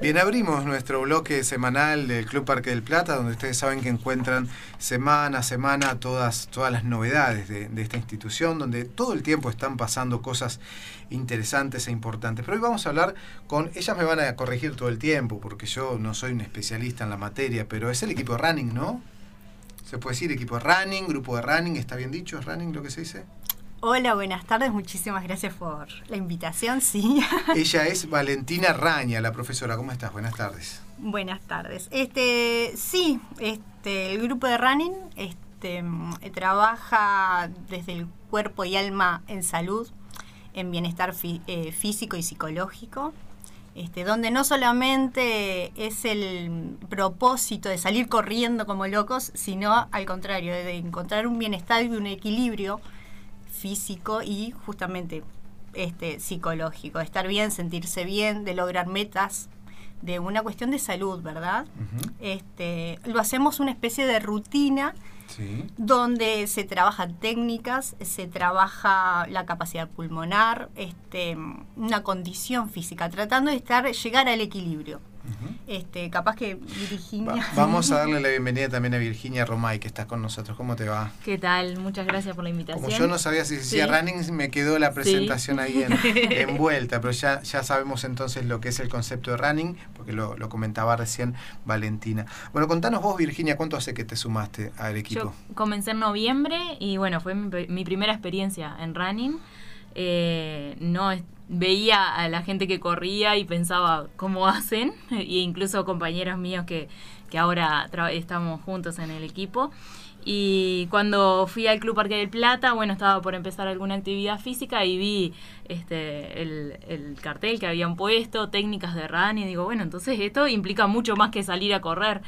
Bien, abrimos nuestro bloque semanal del Club Parque del Plata, donde ustedes saben que encuentran semana a semana todas, todas las novedades de, de, esta institución, donde todo el tiempo están pasando cosas interesantes e importantes. Pero hoy vamos a hablar con, ellas me van a corregir todo el tiempo, porque yo no soy un especialista en la materia, pero es el equipo de running, ¿no? Se puede decir equipo de running, grupo de running, ¿está bien dicho? ¿Es running lo que se dice? Hola, buenas tardes, muchísimas gracias por la invitación, sí. Ella es Valentina Raña, la profesora. ¿Cómo estás? Buenas tardes. Buenas tardes. Este, sí, este, el grupo de running este, trabaja desde el cuerpo y alma en salud, en bienestar eh, físico y psicológico. Este, donde no solamente es el propósito de salir corriendo como locos, sino al contrario, de encontrar un bienestar y un equilibrio físico y justamente este, psicológico, estar bien, sentirse bien, de lograr metas, de una cuestión de salud, ¿verdad? este, lo hacemos una especie de rutina donde se trabajan técnicas, se trabaja la capacidad pulmonar, este, una condición física, tratando de estar, llegar al equilibrio este, capaz que Virginia. vamos a darle la bienvenida también a Virginia Romay, que está con nosotros. ¿Cómo te va? ¿Qué tal? Muchas gracias por la invitación. Como yo no sabía si decía running, me quedó la presentación ahí en, envuelta, pero ya, ya sabemos entonces lo que es el concepto de running, porque lo, comentaba recién Valentina. Bueno, contanos vos, Virginia, ¿cuánto hace que te sumaste al equipo? Yo comencé en noviembre y bueno, fue mi, primera experiencia en running. Eh, no veía a la gente que corría y pensaba cómo hacen, e incluso compañeros míos que, que ahora estamos juntos en el equipo. Y cuando fui al Club Parque del Plata, bueno, estaba por empezar alguna actividad física y vi este el, el cartel que habían puesto, técnicas de run, y digo, bueno, entonces esto implica mucho más que salir a correr.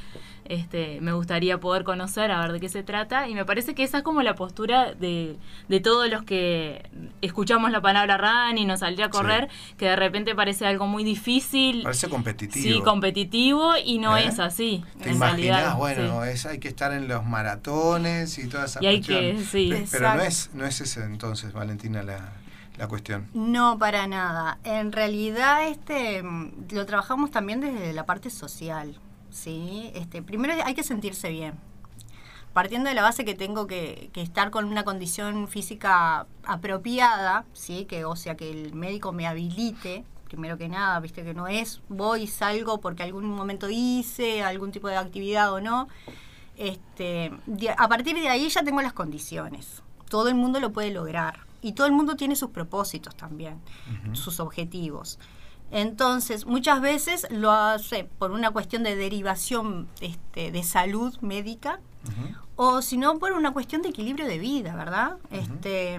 Este, me gustaría poder conocer, a ver de qué se trata, y me parece que esa es como la postura de, de todos los que escuchamos la palabra run y nos salir a correr, que de repente parece algo muy difícil. Parece competitivo. Sí, competitivo, y no ¿Eh? es así. ¿Te imaginas? Bueno, es, hay que estar en los maratones y toda esa y hay que, sí. Pero no es, no es ese entonces, Valentina, la, la cuestión. No, para nada. En realidad, este lo trabajamos también desde la parte social. ¿sí? Este, primero hay que sentirse bien. Partiendo de la base que tengo que, estar con una condición física apropiada, ¿sí? que, o sea, que el médico me habilite, primero que nada, viste que no es voy salgo porque algún momento hice algún tipo de actividad o no. Este, a partir de ahí ya tengo las condiciones. Todo el mundo lo puede lograr y todo el mundo tiene sus propósitos también, sus objetivos. Entonces, muchas veces lo hace por una cuestión de derivación este, de salud médica o si no por una cuestión de equilibrio de vida, ¿verdad? este,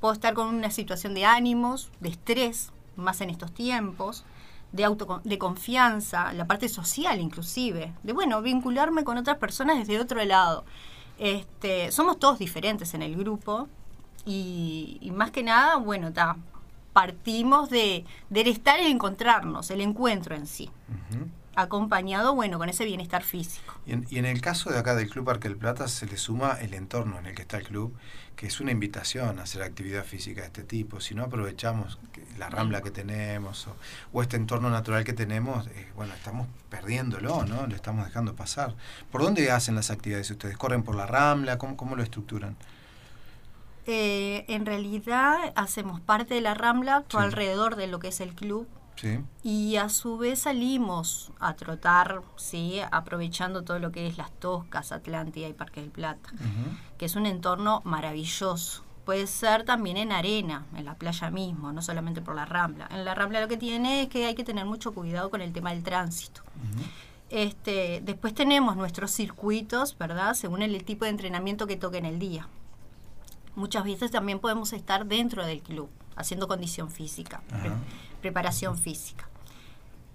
puedo estar con una situación de ánimos, de estrés, más en estos tiempos, de, auto, de confianza, la parte social inclusive, de, bueno, vincularme con otras personas desde otro lado. Este, somos todos diferentes en el grupo y, y más que nada, bueno, está partimos de, del estar y encontrarnos, el encuentro en sí. Acompañado, bueno, con ese bienestar físico. Y en, y en, el caso de acá del Club Parque del Plata se le suma el entorno en el que está el club, que es una invitación a hacer actividad física de este tipo. Si no aprovechamos la rambla que tenemos o, este entorno natural que tenemos, eh, bueno, estamos perdiéndolo, ¿no? Lo estamos dejando pasar. ¿Por dónde hacen las actividades ustedes? ¿Corren por la rambla? ¿Cómo, cómo lo estructuran? Eh, en realidad hacemos parte de la Rambla, todo alrededor de lo que es el club. Y a su vez salimos a trotar, ¿sí? aprovechando todo lo que es las Toscas, Atlántida y Parque del Plata, que es un entorno maravilloso. Puede ser también en arena, en la playa mismo, no solamente por la Rambla. En la Rambla lo que tiene es que hay que tener mucho cuidado con el tema del tránsito. este, después tenemos nuestros circuitos, ¿verdad? Según el tipo de entrenamiento que toque en el día muchas veces también podemos estar dentro del club, haciendo condición física, preparación física.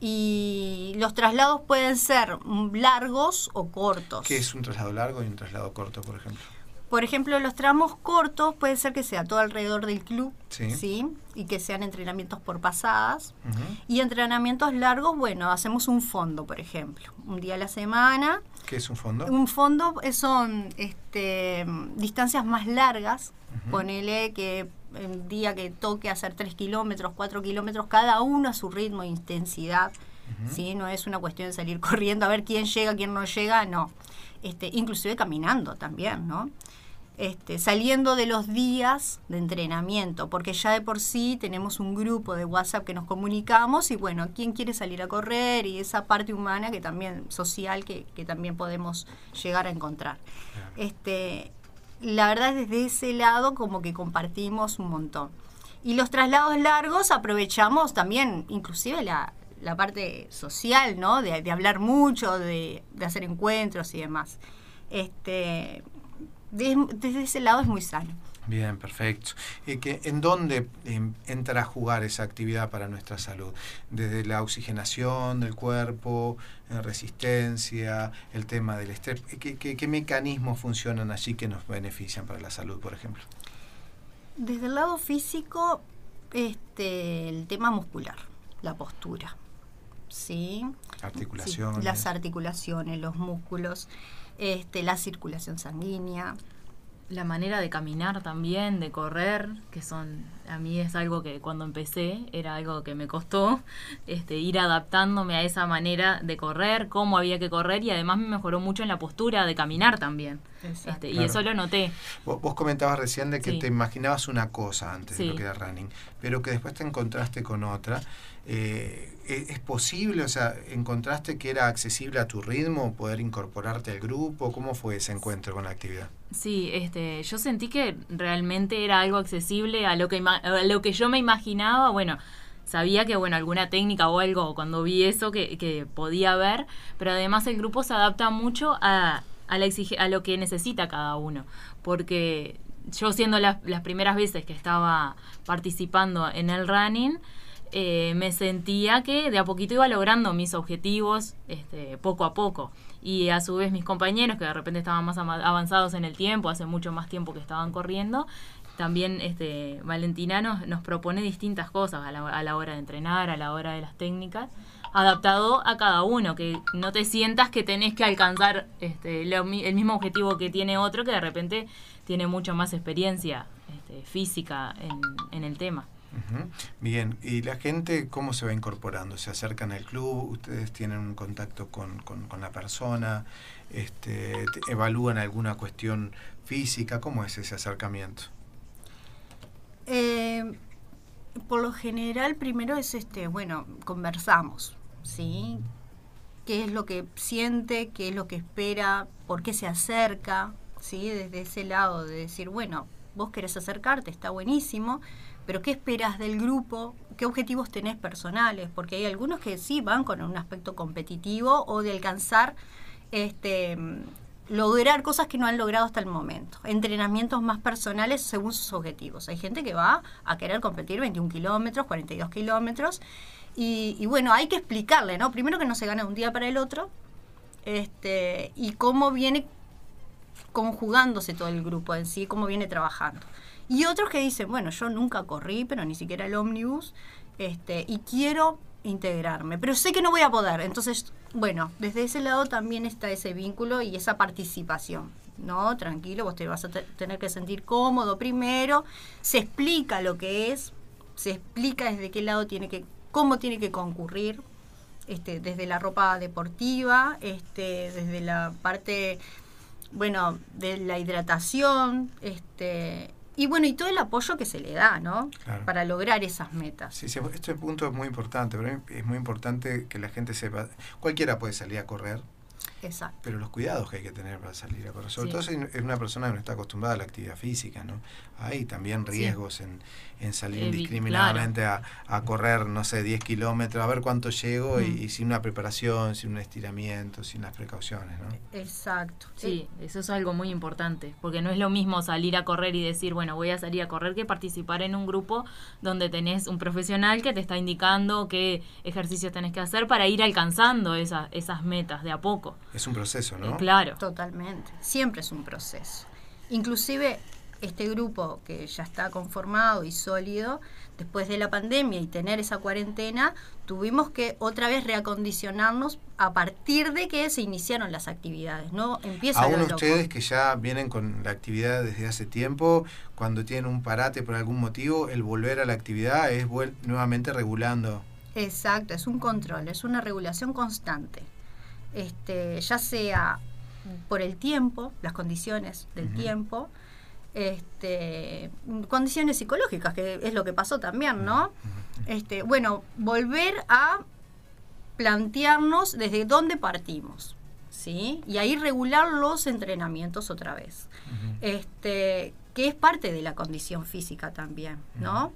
Y los traslados pueden ser largos o cortos. ¿Qué es un traslado largo y un traslado corto, por ejemplo? Por ejemplo, los tramos cortos puede ser que sea todo alrededor del club, sí. Y que sean entrenamientos por pasadas. Y entrenamientos largos, bueno, hacemos un fondo, por ejemplo, un día a la semana. ¿Qué es un fondo? Un fondo son este, distancias más largas. Ponele que el día que toque hacer 3 kilómetros, 4 kilómetros, cada uno a su ritmo e intensidad. ¿sí? No es una cuestión de salir corriendo a ver quién llega, quién no llega, no. Este, inclusive caminando también, ¿no? Este, saliendo de los días de entrenamiento, porque ya de por sí tenemos un grupo de WhatsApp que nos comunicamos y bueno, quién quiere salir a correr y esa parte humana que también social que, también podemos llegar a encontrar. Este, la verdad es desde ese lado como que compartimos un montón. Y los traslados largos aprovechamos también, inclusive la, la parte social, ¿no? De, de hablar mucho, de, de, hacer encuentros y demás. Este, desde ese lado es muy sano. Bien, perfecto. ¿Y que, ¿En dónde em, entra a jugar esa actividad para nuestra salud? Desde la oxigenación del cuerpo, resistencia, el tema del estrés. ¿Qué, qué, mecanismos funcionan allí que nos benefician para la salud, por ejemplo? Desde el lado físico, este, el tema muscular, la postura. ¿sí? Articulaciones. las articulaciones, los músculos este, la circulación sanguínea. La manera de caminar también, de correr, que son, a mí es algo que cuando empecé era algo que me costó, este, ir adaptándome a esa manera de correr, cómo había que correr y además me mejoró mucho en la postura de caminar también. Este, y eso lo noté. Vos, comentabas recién de que te imaginabas una cosa antes de lo que era running, pero que después te encontraste con otra. Eh, ¿e-, ¿Es posible, o sea, encontraste que era accesible a tu ritmo poder incorporarte al grupo? ¿Cómo fue ese encuentro con la actividad? Sí, este, yo sentí que realmente era algo accesible a lo que, lo que yo me imaginaba, bueno, sabía que, bueno, alguna técnica o algo, cuando vi eso, que, que podía ver, pero además el grupo se adapta mucho a, a, lo que necesita cada uno. Porque yo siendo las primeras veces que estaba participando en el running, eh, me sentía que de a poquito iba logrando mis objetivos este, poco a poco. Y a su vez mis compañeros, que de repente estaban más avanzados en el tiempo, hace mucho más tiempo que estaban corriendo, también este, Valentina nos, propone distintas cosas a la, a la hora de entrenar, a la hora de las técnicas adaptado a cada uno, que no te sientas que tenés que alcanzar este, el mismo objetivo que tiene otro que de repente tiene mucho más experiencia este, física en, en el tema. Bien, ¿y la gente cómo se va incorporando? ¿Se acercan al club? ¿Ustedes tienen un contacto con, con, la persona? Este, ¿Evalúan alguna cuestión física? ¿Cómo es ese acercamiento? Eh, por lo general, primero es este, bueno, conversamos. ¿sí? ¿Qué es lo que siente? ¿Qué es lo que espera? ¿Por qué se acerca? ¿sí? Desde ese lado de decir, bueno, vos querés acercarte, está buenísimo, pero ¿qué esperas del grupo? ¿Qué objetivos tenés personales? Porque hay algunos que sí van con un aspecto competitivo o de alcanzar, este, lograr cosas que no han logrado hasta el momento. Entrenamientos más personales según sus objetivos. Hay gente que va a querer competir 21 kilómetros, 42 kilómetros y, bueno, hay que explicarle, ¿no? Primero que no se gana de un día para el otro, este, y cómo viene conjugándose todo el grupo en sí, cómo viene trabajando. Y otros que dicen, bueno, yo nunca corrí, pero ni siquiera el ómnibus, este, y quiero integrarme, pero sé que no voy a poder. Entonces, bueno, desde ese lado también está ese vínculo y esa participación. No, tranquilo, vos te vas a tener que sentir cómodo primero, se explica lo que es, se explica desde qué lado tiene que cómo tiene que concurrir, este, desde la ropa deportiva, este, desde la parte, bueno, de la hidratación, este, y bueno, y todo el apoyo que se le da, ¿no? Para lograr esas metas. Sí, sí, este punto es muy importante, es muy importante que la gente sepa, cualquiera puede salir a correr, Exacto. Pero los cuidados que hay que tener para salir a correr, sobre todo si es una persona que no está acostumbrada a la actividad física, ¿no? Hay también riesgos en, en, salir indiscriminadamente a, a, correr, no sé, 10 kilómetros, a ver cuánto llego y, mm. sin una preparación, sin un estiramiento, sin las precauciones, ¿no? Exacto. Sí, eso es algo muy importante, porque no es lo mismo salir a correr y decir, bueno, voy a salir a correr que participar en un grupo donde tenés un profesional que te está indicando qué ejercicios tenés que hacer para ir alcanzando esa, esas metas de a poco. Es un proceso, ¿no? Claro. Totalmente. Siempre es un proceso. Inclusive este grupo que ya está conformado y sólido, después de la pandemia y tener esa cuarentena, tuvimos que otra vez reacondicionarnos a partir de que se iniciaron las actividades, ¿no? Empieza Aún ustedes que ya vienen con la actividad desde hace tiempo, cuando tienen un parate por algún motivo, el volver a la actividad es nuevamente regulando Exacto, es un control, es una regulación constante. Este, ya sea por el tiempo, las condiciones del tiempo, este, condiciones psicológicas, que es lo que pasó también, ¿no? Este, bueno, volver a plantearnos desde dónde partimos, ¿sí? Y ahí regular los entrenamientos otra vez. Este, que es parte de la condición física también, ¿no?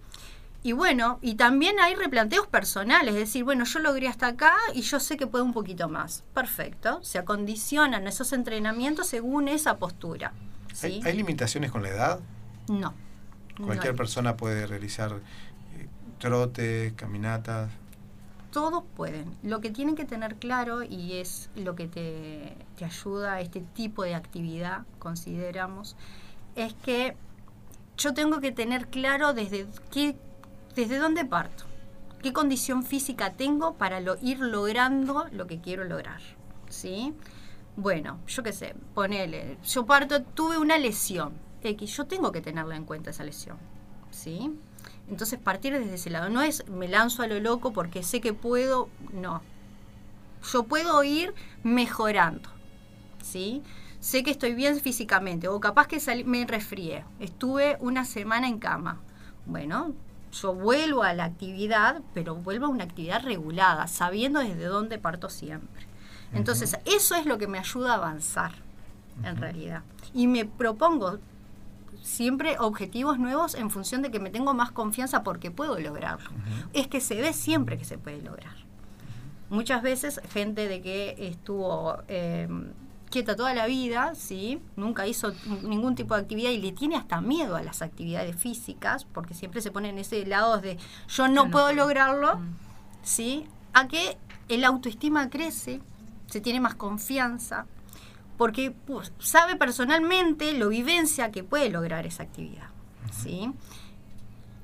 Y bueno, y también hay replanteos personales, es decir, bueno, yo logré hasta acá y yo sé que puedo un poquito más. Perfecto, se acondicionan esos entrenamientos según esa postura. ¿sí? ¿Hay, limitaciones con la edad? No. Cualquier persona puede realizar eh, trotes, caminatas. Todos pueden. Lo que tienen que tener claro, y es lo que te, te ayuda a este tipo de actividad, consideramos, es que yo tengo que tener claro desde qué ¿Desde dónde parto? ¿Qué condición física tengo para lo, ir logrando lo que quiero lograr? ¿Sí? Bueno, yo qué sé, ponele, yo parto, tuve una lesión X, yo tengo que tenerla en cuenta esa lesión, ¿sí? Entonces partir desde ese lado, no es me lanzo a lo loco porque sé que puedo, no. Yo puedo ir mejorando, ¿sí? Sé que estoy bien físicamente o capaz que me resfrié, estuve una semana en cama. Bueno, yo vuelvo a la actividad, pero vuelvo a una actividad regulada, sabiendo desde dónde parto siempre. Entonces, eso es lo que me ayuda a avanzar, en realidad. Y me propongo siempre objetivos nuevos en función de que me tengo más confianza porque puedo lograrlo. Es que se ve siempre que se puede lograr. Muchas veces gente de que estuvo eh, quieta toda la vida, ¿sí? Nunca hizo ningún tipo de actividad y le tiene hasta miedo a las actividades físicas, porque siempre se pone en ese lado de yo no, puedo lograrlo, mm. ¿sí? A que el autoestima crece, se tiene más confianza, porque pues, sabe personalmente, lo vivencia que puede lograr esa actividad, ¿sí?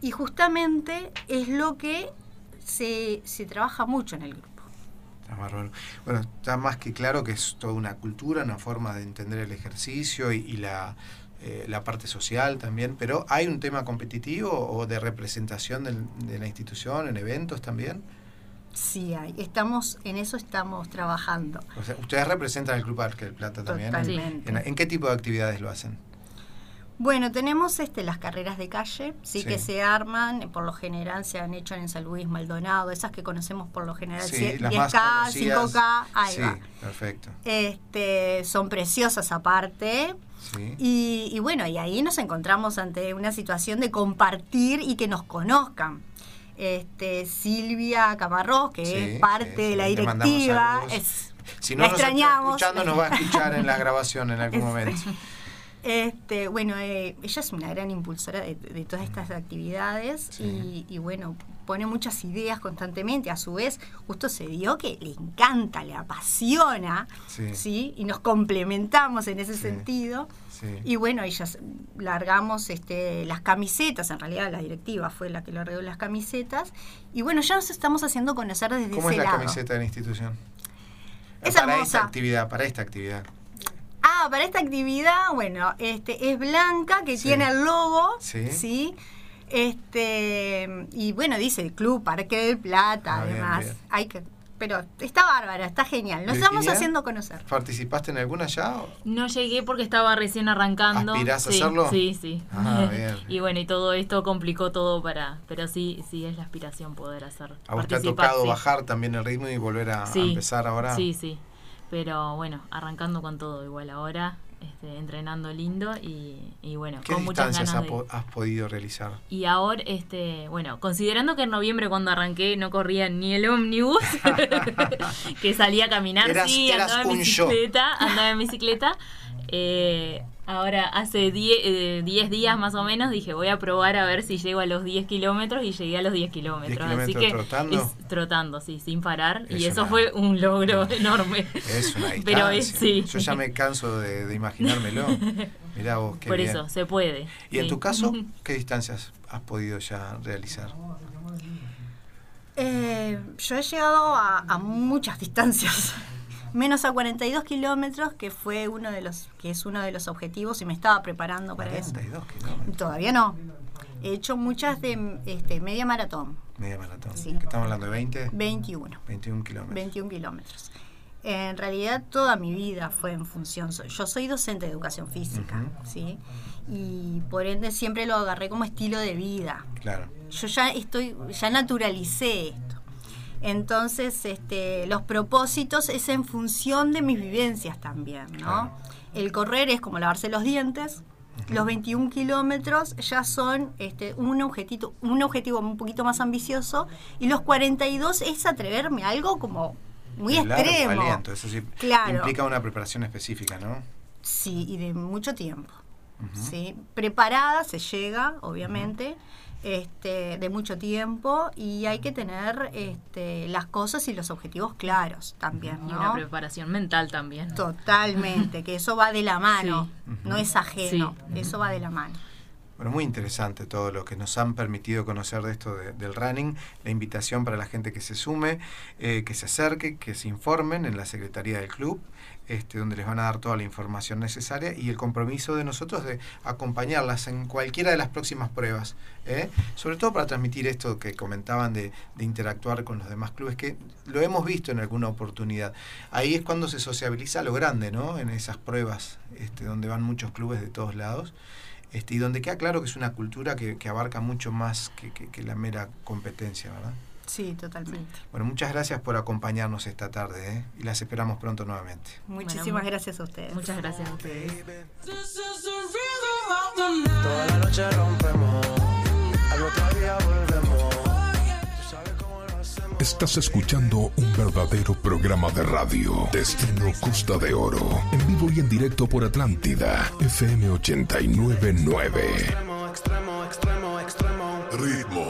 Y justamente es lo que se, se trabaja mucho en el grupo. Bueno, está más que claro que es toda una cultura, una forma de entender el ejercicio y, la, eh, la, parte social también, pero ¿hay un tema competitivo o de representación de la institución en eventos también? Sí hay, estamos, en eso estamos trabajando. O sea, ustedes representan el Club Parque del Plata también. Totalmente. ¿En qué tipo de actividades lo hacen? Bueno, tenemos este, las carreras de calle, sí, que se arman, por lo general se han hecho en San Luis, Maldonado, esas que conocemos por lo general, sí, 10K, 5K, ahí sí, perfecto. Este, son preciosas aparte. Sí. Y, bueno, y ahí nos encontramos ante una situación de compartir y que nos conozcan. Este, Silvia Camarrós, que es parte de la directiva, es, si no la nos extrañamos. Está escuchando, nos va a escuchar en la grabación en algún momento. Este, bueno, eh, ella es una gran impulsora de, todas estas actividades y, bueno, pone muchas ideas constantemente. A su vez, justo se dio que le encanta, le apasiona, sí. Y nos complementamos en ese sentido. Y bueno, ellas largamos este, las camisetas, en realidad la directiva fue la que largó las camisetas. Y bueno, ya nos estamos haciendo conocer desde ¿Cómo es la camiseta de la institución? Es para esta actividad, para esta actividad. Ah, para esta actividad, bueno, este es blanca, que tiene el logo, sí. Este, y bueno, dice el Club Parque del Plata, ah, además. Hay que pero está bárbara, está genial. Nos estamos haciendo conocer. ¿Participaste en alguna ya? No llegué porque estaba recién arrancando. ¿Aspirás a hacerlo? Sí, sí. Ah, bien. y bueno, y todo esto complicó todo para, pero sí, sí es la aspiración poder hacer. ¿A vos te ha tocado bajar también el ritmo y volver a empezar ahora? Sí, sí. Pero bueno, arrancando con todo igual ahora, este, entrenando lindo y, y bueno, ¿Qué con muchas ganas has podido realizar? Y ahora, este, bueno, considerando que en noviembre cuando arranqué no corría ni el ómnibus, que salía a caminar, sí, andaba en bicicleta, andaba en bicicleta, eh, Ahora, hace 10 eh, días más o menos dije, voy a probar a ver si llego a los 10 kilómetros y llegué a los 10 kilómetros. Así que trotando? trotando, sí, sin parar. y eso fue un logro enorme. Es una distancia. Pero es, sí. Yo ya me canso de, imaginármelo. Mirá vos, qué Por eso, se puede. ¿Y en tu caso, qué distancias has podido ya realizar? Eh, yo he llegado a, a muchas distancias menos a 42 kilómetros, que fue uno de los que es uno de los objetivos y me estaba preparando para eso. kilómetros. Todavía no. He hecho muchas de este, media maratón. Media maratón. Sí. ¿Qué estamos hablando de 20? 21. 21 kilómetros. 21 kilómetros. En realidad toda mi vida fue en función, yo soy docente de educación física, ¿sí? Y por ende siempre lo agarré como estilo de vida. Claro. Yo ya estoy, ya naturalicé esto. Entonces, este, los propósitos es en función de mis vivencias también, ¿no? Claro. El correr es como lavarse los dientes. Los 21 kilómetros ya son este, un, objetivo, un objetivo un poquito más ambicioso. Y los 42 es atreverme a algo como muy extremo. aliento, eso sí Claro. implica una preparación específica, ¿no? Sí, y de mucho tiempo. ¿sí? Preparada se llega, obviamente, este, de mucho tiempo y hay que tener este, las cosas y los objetivos claros también, Y ¿no? una preparación mental también. Totalmente, que eso va de la mano, Sí. no es ajeno, Sí. eso va de la mano. Bueno, muy interesante todo lo que nos han permitido conocer de esto de- del running. La invitación para la gente que se sume, eh, que se acerque, que se informen en la Secretaría del Club, este, donde les van a dar toda la información necesaria y el compromiso de nosotros de acompañarlas en cualquiera de las próximas pruebas. ¿eh? Sobre todo para transmitir esto que comentaban de, de interactuar con los demás clubes, que lo hemos visto en alguna oportunidad. Ahí es cuando se sociabiliza lo grande, ¿no? En esas pruebas, este, donde van muchos clubes de todos lados. Este, y donde queda claro que es una cultura que, que abarca mucho más que, que- que la mera competencia, ¿verdad? Sí, totalmente. Bueno, muchas gracias por acompañarnos esta tarde ¿eh? y las esperamos pronto nuevamente. Muchísimas mu- gracias a ustedes. Muchas gracias a ustedes. Toda la noche rompemos, al otro día volvemos. Estás escuchando un verdadero programa de radio. Destino Costa de Oro. En vivo y en directo por Atlántida. FM 899. Extremo, extremo, extremo, extremo. Ritmo.